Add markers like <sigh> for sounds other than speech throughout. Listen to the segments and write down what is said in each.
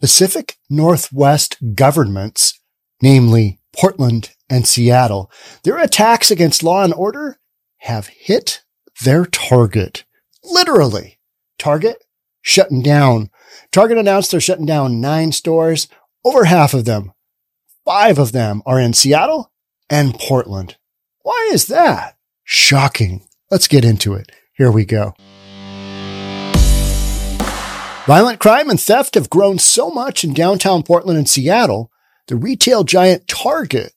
Pacific Northwest governments, namely Portland and Seattle, their attacks against law and order have hit their target. Literally. Target shutting down. Target announced they're shutting down nine stores. Over half of them, five of them are in Seattle and Portland. Why is that? Shocking. Let's get into it. Here we go. Violent crime and theft have grown so much in downtown Portland and Seattle, the retail giant Target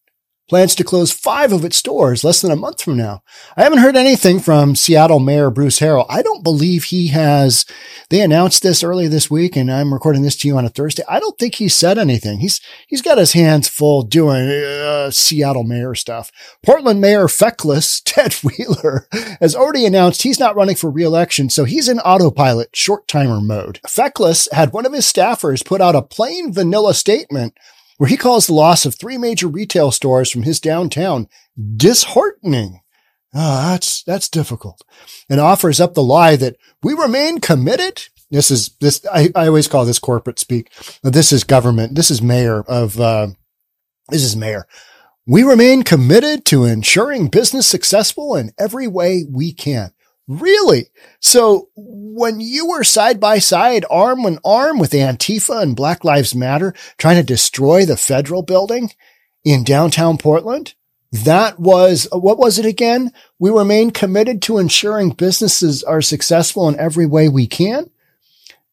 plans to close five of its stores less than a month from now. I haven't heard anything from Seattle Mayor Bruce Harrell. I don't believe he has. They announced this earlier this week, and I'm recording this to you on a Thursday. I don't think he said anything. He's he's got his hands full doing uh, Seattle Mayor stuff. Portland Mayor feckless <laughs> Ted Wheeler has already announced he's not running for reelection, so he's in autopilot, short timer mode. Feckless had one of his staffers put out a plain vanilla statement where he calls the loss of three major retail stores from his downtown disheartening. Oh, that's, that's difficult and offers up the lie that we remain committed. This is this, I, I always call this corporate speak. This is government. This is mayor of, uh, this is mayor. We remain committed to ensuring business successful in every way we can. Really? So when you were side by side, arm in arm with Antifa and Black Lives Matter trying to destroy the federal building in downtown Portland, that was, what was it again? We remain committed to ensuring businesses are successful in every way we can.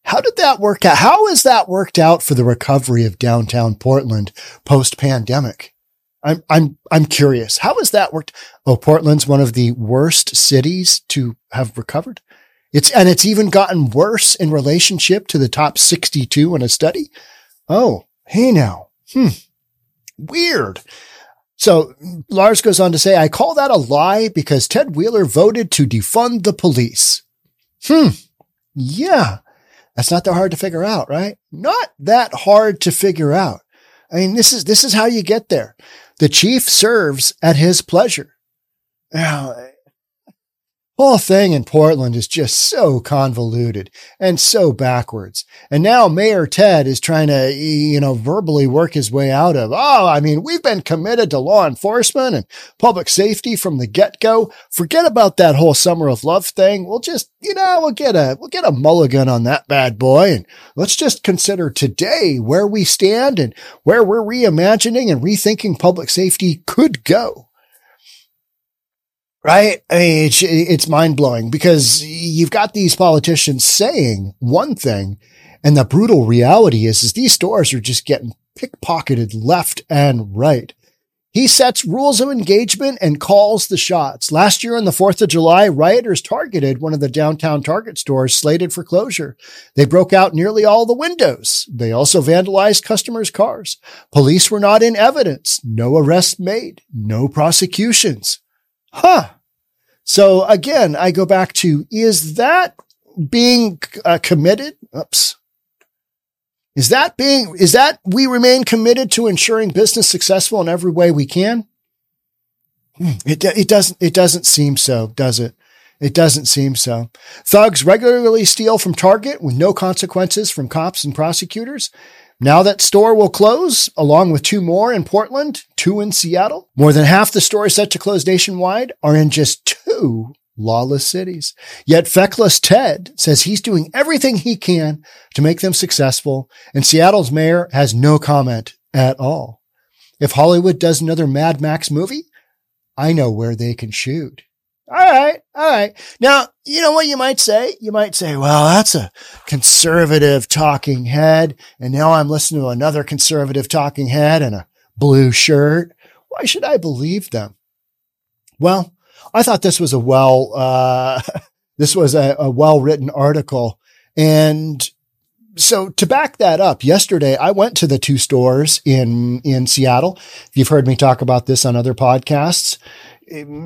How did that work out? How has that worked out for the recovery of downtown Portland post pandemic? I'm, I'm, I'm curious. How has that worked? Oh, Portland's one of the worst cities to have recovered. It's, and it's even gotten worse in relationship to the top 62 in a study. Oh, hey now. Hmm. Weird. So Lars goes on to say, I call that a lie because Ted Wheeler voted to defund the police. Hmm. Yeah. That's not that hard to figure out, right? Not that hard to figure out. I mean, this is, this is how you get there. The chief serves at his pleasure. Now, whole thing in Portland is just so convoluted and so backwards. And now Mayor Ted is trying to, you know, verbally work his way out of, oh, I mean, we've been committed to law enforcement and public safety from the get go. Forget about that whole summer of love thing. We'll just, you know, we'll get a, we'll get a mulligan on that bad boy. And let's just consider today where we stand and where we're reimagining and rethinking public safety could go right? I mean, it's, it's mind blowing because you've got these politicians saying one thing and the brutal reality is, is these stores are just getting pickpocketed left and right. He sets rules of engagement and calls the shots. Last year on the 4th of July, rioters targeted one of the downtown Target stores slated for closure. They broke out nearly all the windows. They also vandalized customers' cars. Police were not in evidence. No arrests made. No prosecutions. Huh. So again, I go back to, is that being uh, committed? Oops. Is that being, is that we remain committed to ensuring business successful in every way we can? Hmm. It, it doesn't, it doesn't seem so, does it? It doesn't seem so. Thugs regularly steal from Target with no consequences from cops and prosecutors. Now that store will close, along with two more in Portland, two in Seattle. More than half the stores set to close nationwide are in just lawless cities. Yet feckless Ted says he's doing everything he can to make them successful, and Seattle's mayor has no comment at all. If Hollywood does another Mad Max movie, I know where they can shoot. All right. All right. Now, you know what you might say? You might say, well, that's a conservative talking head. And now I'm listening to another conservative talking head in a blue shirt. Why should I believe them? Well, I thought this was a well, uh, <laughs> this was a, a well written article. And so to back that up, yesterday I went to the two stores in, in Seattle. You've heard me talk about this on other podcasts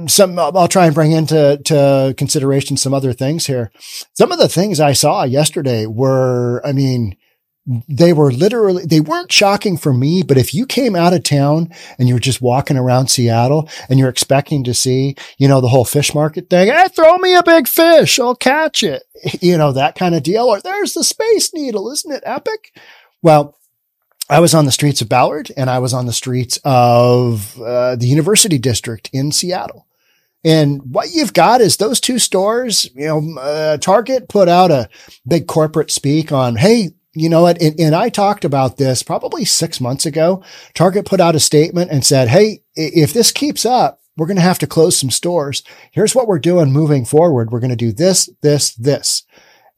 some I'll try and bring into to consideration some other things here. Some of the things I saw yesterday were, I mean, they were literally they weren't shocking for me, but if you came out of town and you were just walking around Seattle and you're expecting to see, you know, the whole fish market thing, hey, throw me a big fish, I'll catch it. <laughs> You know, that kind of deal. Or there's the space needle, isn't it epic? Well, I was on the streets of Ballard and I was on the streets of uh, the University District in Seattle. And what you've got is those two stores, you know, uh, Target put out a big corporate speak on, Hey, you know what? And, and, I talked about this probably six months ago. Target put out a statement and said, Hey, if this keeps up, we're going to have to close some stores. Here's what we're doing moving forward. We're going to do this, this, this.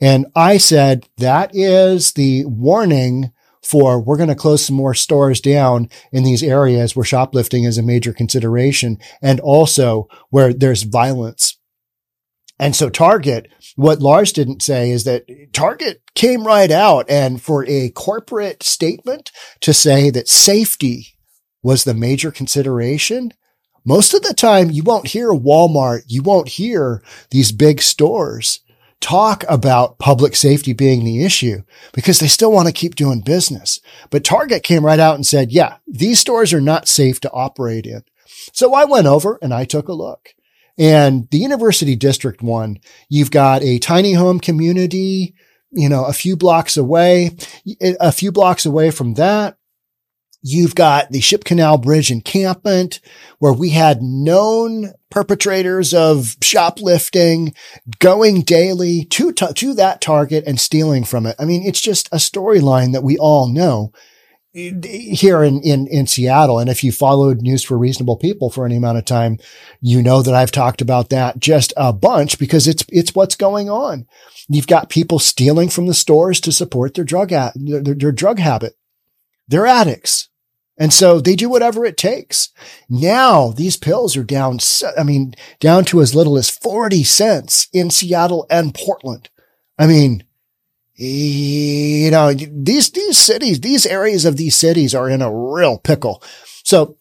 And I said, that is the warning for we're going to close some more stores down in these areas where shoplifting is a major consideration and also where there's violence. And so Target, what Lars didn't say is that Target came right out and for a corporate statement to say that safety was the major consideration. Most of the time you won't hear Walmart. You won't hear these big stores talk about public safety being the issue because they still want to keep doing business. But Target came right out and said, yeah, these stores are not safe to operate in. So I went over and I took a look. And the University District one, you've got a tiny home community, you know, a few blocks away, a few blocks away from that. You've got the Ship Canal Bridge encampment where we had known perpetrators of shoplifting going daily to, to that target and stealing from it. I mean, it's just a storyline that we all know here in, in, in Seattle. And if you followed News for Reasonable People for any amount of time, you know that I've talked about that just a bunch because it's, it's what's going on. You've got people stealing from the stores to support their drug, their, their drug habit. They're addicts. And so they do whatever it takes. Now these pills are down, I mean, down to as little as 40 cents in Seattle and Portland. I mean, you know, these, these cities, these areas of these cities are in a real pickle. So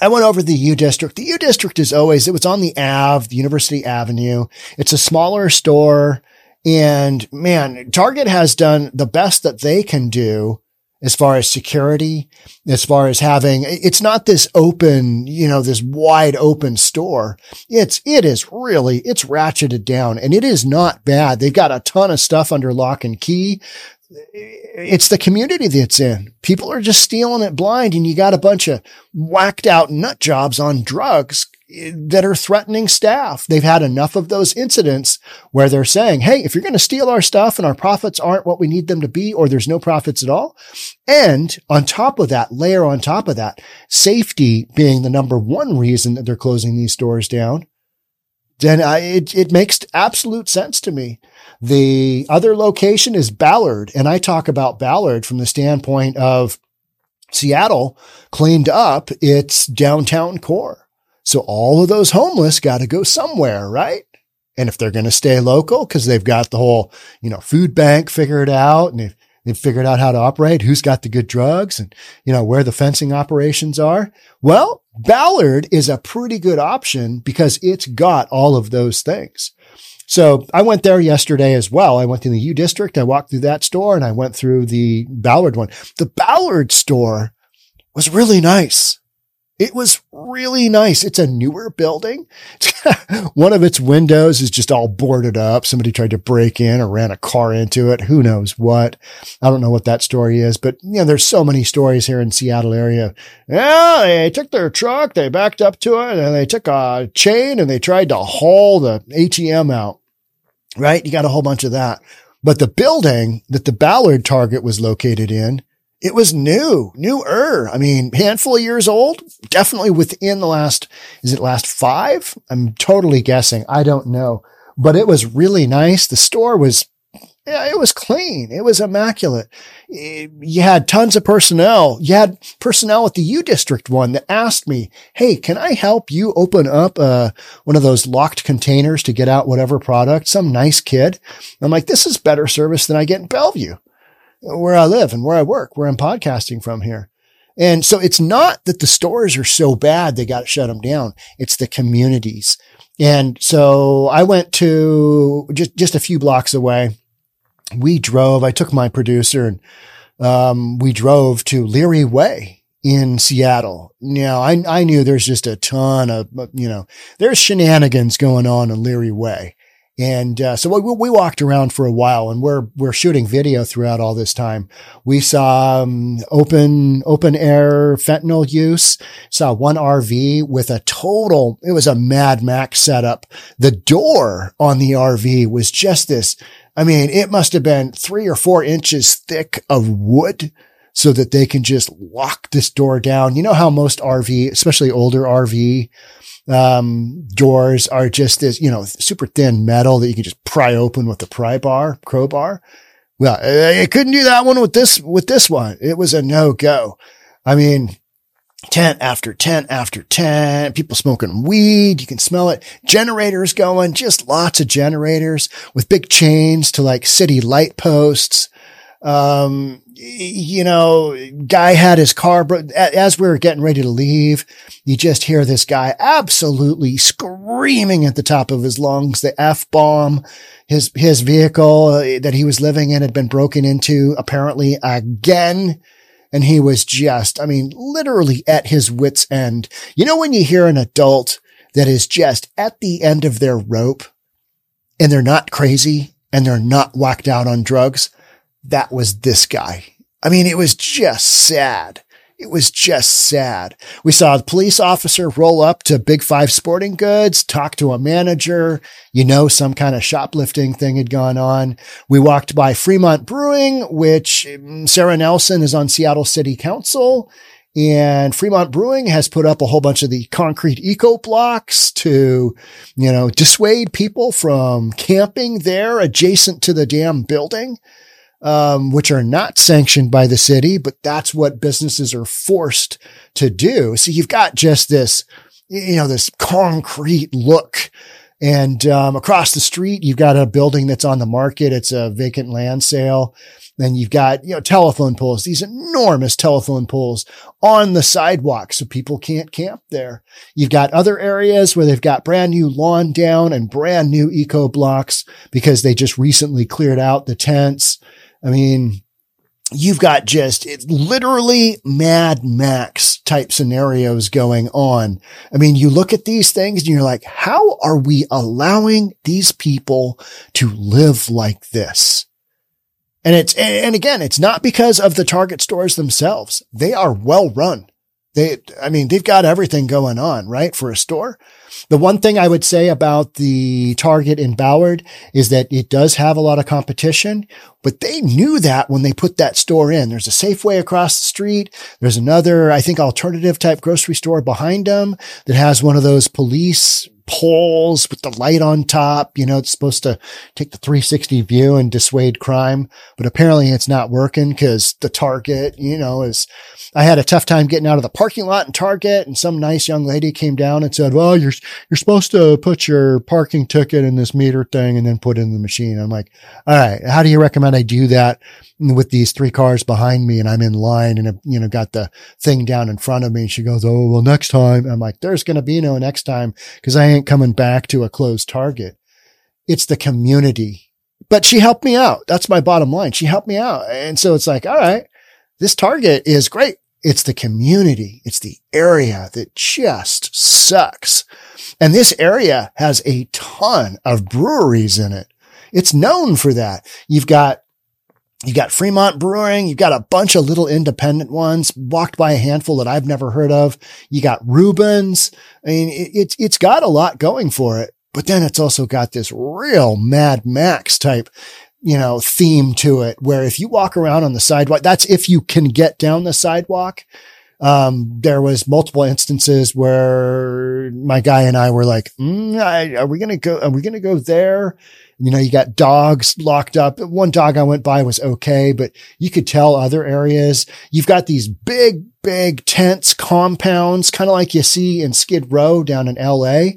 I went over the U district. The U district is always, it was on the Ave, the University Avenue. It's a smaller store. And man, Target has done the best that they can do as far as security, as far as having, it's not this open, you know, this wide open store. It's, it is really, it's ratcheted down and it is not bad. They've got a ton of stuff under lock and key. It's the community that's in. People are just stealing it blind and you got a bunch of whacked out nut jobs on drugs eh, that are threatening staff. They've had enough of those incidents where they're saying, Hey, if you're going to steal our stuff and our profits aren't what we need them to be, or there's no profits at all. And on top of that, layer on top of that, safety being the number one reason that they're closing these stores down. Then I, it, it makes absolute sense to me. The other location is Ballard. And I talk about Ballard from the standpoint of Seattle cleaned up its downtown core so all of those homeless got to go somewhere, right? And if they're going to stay local because they've got the whole, you know, food bank figured out and they've, they've figured out how to operate, who's got the good drugs and, you know, where the fencing operations are. Well, Ballard is a pretty good option because it's got all of those things. So I went there yesterday as well. I went to the U district. I walked through that store and I went through the Ballard one. The Ballard store was really nice. It was really nice. It's a newer building. <laughs> One of its windows is just all boarded up. Somebody tried to break in or ran a car into it. Who knows what? I don't know what that story is, but you know, there's so many stories here in Seattle area. Yeah, they took their truck, they backed up to it and they took a chain and they tried to haul the ATM out. Right? You got a whole bunch of that. But the building that the Ballard Target was located in it was new, newer. I mean, handful of years old, definitely within the last, is it last five? I'm totally guessing. I don't know, but it was really nice. The store was, yeah, it was clean. It was immaculate. You had tons of personnel. You had personnel at the U district one that asked me, Hey, can I help you open up, uh, one of those locked containers to get out whatever product? Some nice kid. I'm like, this is better service than I get in Bellevue where I live and where I work, where I'm podcasting from here. And so it's not that the stores are so bad they got to shut them down. It's the communities. And so I went to just, just a few blocks away. We drove, I took my producer and, um, we drove to Leary Way in Seattle. Now I, I knew there's just a ton of, you know, there's shenanigans going on in Leary Way. And uh, so we, we, walked around for a while, and we're we're shooting video throughout all this time. We saw um, open open air fentanyl use. Saw one RV with a total. It was a Mad Max setup. The door on the RV was just this. I mean, it must have been three or four inches thick of wood so that they can just lock this door down. You know how most RV, especially older RV um, doors are just this, you know, super thin metal that you can just pry open with a pry bar, crowbar. Well, I couldn't do that one with this, with this one. It was a no go. I mean, tent after tent after tent, people smoking weed. You can smell it. Generators going, just lots of generators with big chains to like city light posts. Um, you know, guy had his car, as we were getting ready to leave, you just hear this guy absolutely screaming at the top of his lungs, the F bomb. His, his vehicle uh, that he was living in had been broken into apparently again. And he was just, I mean, literally at his wit's end. You know, when you hear an adult that is just at the end of their rope and they're not crazy and they're not whacked out on drugs that was this guy. I mean, it was just sad. It was just sad. We saw a police officer roll up to Big Five Sporting Goods, talk to a manager. You know, some kind of shoplifting thing had gone on. We walked by Fremont Brewing, which mm, Sarah Nelson is on Seattle City Council. And Fremont Brewing has put up a whole bunch of the concrete eco blocks to, you know, dissuade people from camping there adjacent to the damn building um, which are not sanctioned by the city, but that's what businesses are forced to do. So you've got just this, you know, this concrete look. And um, across the street, you've got a building that's on the market. It's a vacant land sale. Then you've got, you know, telephone poles, these enormous telephone poles on the sidewalk. So people can't camp there. You've got other areas where they've got brand new lawn down and brand new eco blocks because they just recently cleared out the tents. I mean, you've got just it's literally Mad Max type scenarios going on. I mean, you look at these things and you're like, how are we allowing these people to live like this? And it's, and again, it's not because of the Target stores themselves. They are well run. They, I mean, they've got everything going on, right? For a store. The one thing I would say about the Target in Ballard is that it does have a lot of competition, but they knew that when they put that store in. There's a Safeway across the street. There's another, I think, alternative type grocery store behind them that has one of those police poles with the light on top. You know, it's supposed to take the 360 view and dissuade crime, but apparently it's not working because the Target, you know, is, I had a tough time getting out of the parking lot in Target and some nice young lady came down and said, well, you're, you're supposed to put your parking ticket in this meter thing and then put it in the machine. I'm like, all right, how do you recommend I do that with these three cars behind me and I'm in line and, you know, got the thing down in front of me. And she goes, Oh, well, next time. I'm like, there's going to be no next time because I ain't coming back to a closed target. It's the community, but she helped me out. That's my bottom line. She helped me out. And so it's like, all right, this target is great. It's the community. It's the area that just sucks. And this area has a ton of breweries in it. It's known for that. You've got you got Fremont Brewing. You've got a bunch of little independent ones walked by a handful that I've never heard of. You got Reuben's. I mean, it, it's, it's got a lot going for it, but then it's also got this real Mad Max type, you know, theme to it where if you walk around on the sidewalk, that's if you can get down the sidewalk. Um, there was multiple instances where my guy and I were like, mm, I, are we going to go, are we going to go there? You know, you got dogs locked up. One dog I went by was okay, but you could tell other areas. You've got these big, big tents, compounds, kind of like you see in Skid Row down in LA,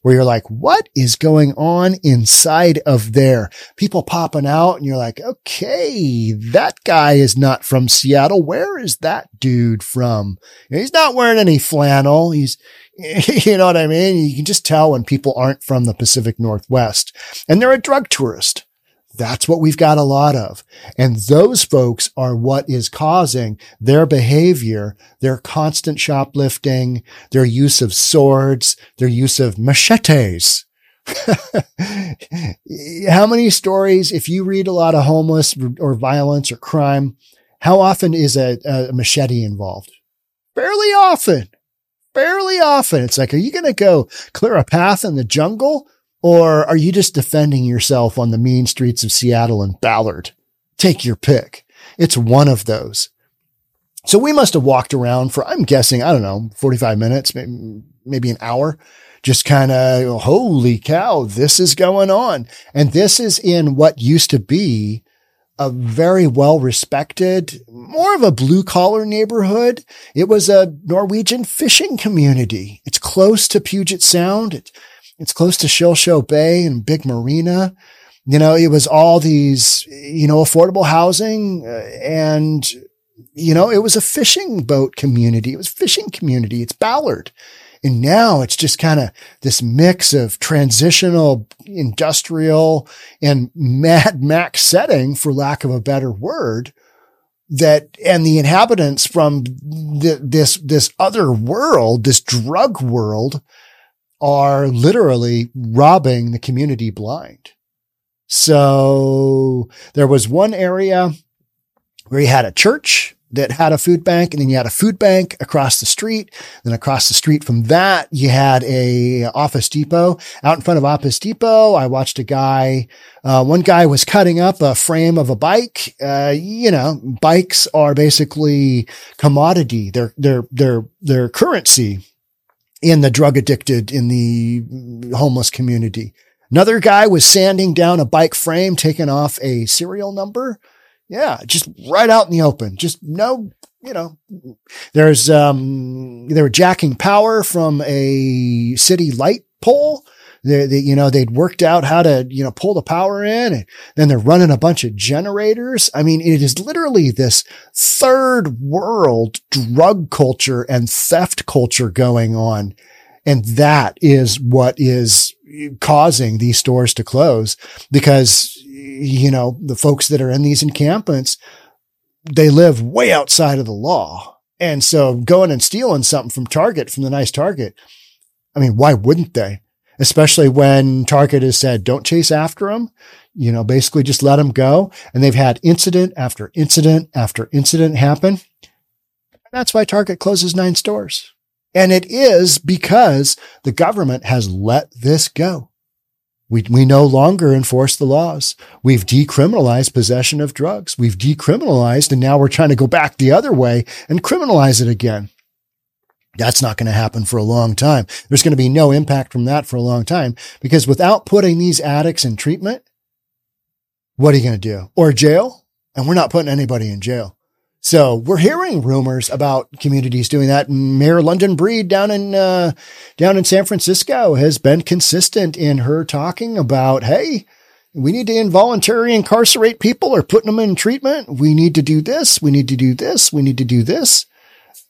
where you're like, what is going on inside of there? People popping out and you're like, okay, that guy is not from Seattle. Where is that dude from? He's not wearing any flannel. He's, <laughs> you know what I mean? You can just tell when people aren't from the Pacific Northwest and they're a drug tourist. That's what we've got a lot of. And those folks are what is causing their behavior, their constant shoplifting, their use of swords, their use of machetes, <laughs> how many stories, if you read a lot of homeless or violence or crime, how often is a, a machete involved? Fairly often. Fairly often. It's like, are you going to go clear a path in the jungle or are you just defending yourself on the mean streets of Seattle and Ballard? Take your pick. It's one of those. So we must have walked around for, I'm guessing, I don't know, 45 minutes, maybe, maybe an hour, just kind of, holy cow, this is going on. And this is in what used to be a very well respected, more of a blue collar neighborhood. It was a Norwegian fishing community. It's close to Puget Sound. It's, it's close to Shilshole Bay and Big Marina. You know, it was all these, you know, affordable housing uh, and, you know, it was a fishing boat community. It was fishing community. It's Ballard. And now it's just kind of this mix of transitional industrial and Mad Max setting, for lack of a better word, that, and the inhabitants from the, this, this other world, this drug world are literally robbing the community blind. So there was one area where you had a church that had a food bank and then you had a food bank across the street. Then across the street from that, you had a office depot out in front of office depot. I watched a guy, uh, one guy was cutting up a frame of a bike. Uh, you know, bikes are basically commodity. They're, they're, they're, they're currency in the drug addicted, in the homeless community. Another guy was sanding down a bike frame, taking off a serial number. Yeah, just right out in the open. Just no, you know, there's, um, they were jacking power from a city light pole. They, they, you know, they'd worked out how to, you know, pull the power in and then they're running a bunch of generators. I mean, it is literally this third world drug culture and theft culture going on. And that is what is causing these stores to close because, you know, the folks that are in these encampments, they live way outside of the law. And so going and stealing something from Target, from the nice Target, I mean, why wouldn't they? Especially when Target has said, don't chase after them. You know, basically just let them go. And they've had incident after incident after incident happen. That's why Target closes nine stores. And it is because the government has let this go. We, we no longer enforce the laws. We've decriminalized possession of drugs. We've decriminalized and now we're trying to go back the other way and criminalize it again. That's not going to happen for a long time. There's going to be no impact from that for a long time because without putting these addicts in treatment, what are you going to do? Or jail? And we're not putting anybody in jail. So we're hearing rumors about communities doing that. Mayor London Breed down in, uh, down in San Francisco has been consistent in her talking about, Hey, we need to involuntarily incarcerate people or putting them in treatment. We need to do this. We need to do this. We need to do this.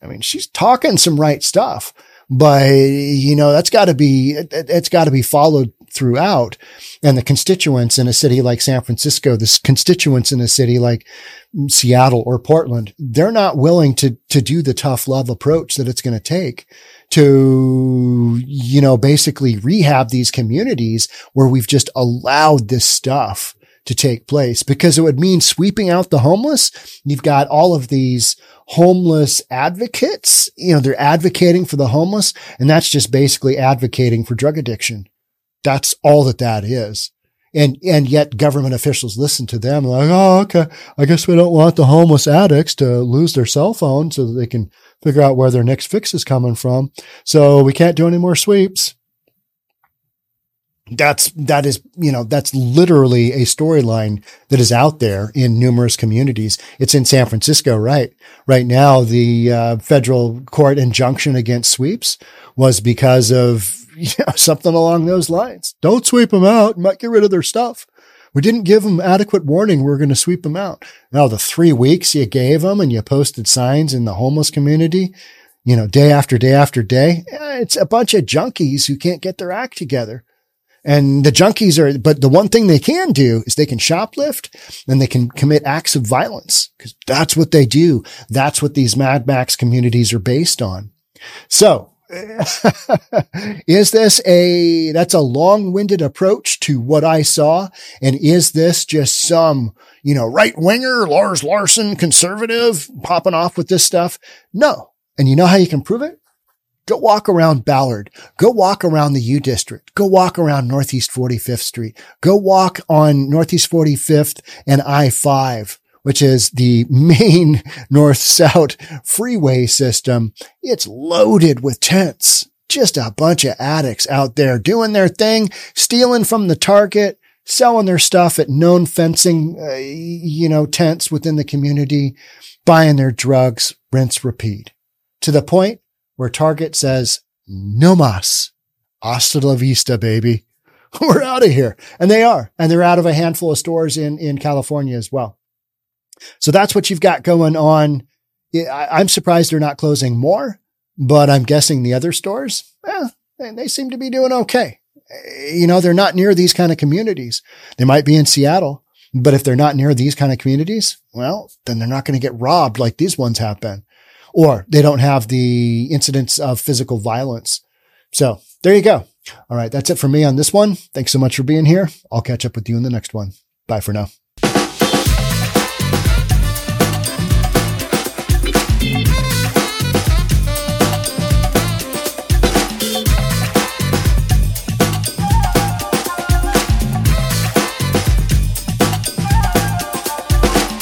I mean, she's talking some right stuff, but you know, that's got to be, it, it's got to be followed throughout. And the constituents in a city like San Francisco, the constituents in a city like Seattle or Portland, they're not willing to, to do the tough love approach that it's going to take to, you know, basically rehab these communities where we've just allowed this stuff to take place because it would mean sweeping out the homeless. You've got all of these homeless advocates, you know, they're advocating for the homeless and that's just basically advocating for drug addiction. That's all that that is. And, and yet government officials listen to them like, Oh, okay. I guess we don't want the homeless addicts to lose their cell phone so that they can figure out where their next fix is coming from. So we can't do any more sweeps. That's, that is, you know, that's literally a storyline that is out there in numerous communities. It's in San Francisco, right? Right now, the uh, federal court injunction against sweeps was because of <laughs> you know, something along those lines. Don't sweep them out. Might get rid of their stuff. We didn't give them adequate warning. We are going to sweep them out. Now the three weeks you gave them and you posted signs in the homeless community, you know, day after day after day, it's a bunch of junkies who can't get their act together. And the junkies are, but the one thing they can do is they can shoplift and they can commit acts of violence because that's what they do. That's what these Mad Max communities are based on. So <laughs> is this a, that's a long winded approach to what I saw? And is this just some, you know, right winger, Lars Larson conservative popping off with this stuff? No. And you know how you can prove it? Go walk around Ballard. Go walk around the U District. Go walk around Northeast 45th Street. Go walk on Northeast 45th and I-5 which is the <laughs> main north-south freeway system. It's loaded with tents. Just a bunch of addicts out there doing their thing, stealing from the target, selling their stuff at known fencing, uh, you know, tents within the community, buying their drugs, rinse, repeat to the point where Target says, no mas. Hasta la vista, baby. <laughs> We're out of here. And they are. And they're out of a handful of stores in, in California as well. So that's what you've got going on. I'm surprised they're not closing more, but I'm guessing the other stores, eh, they seem to be doing okay. You know, they're not near these kind of communities. They might be in Seattle, but if they're not near these kind of communities, well, then they're not going to get robbed like these ones have been, or they don't have the incidents of physical violence. So there you go. All right. That's it for me on this one. Thanks so much for being here. I'll catch up with you in the next one. Bye for now.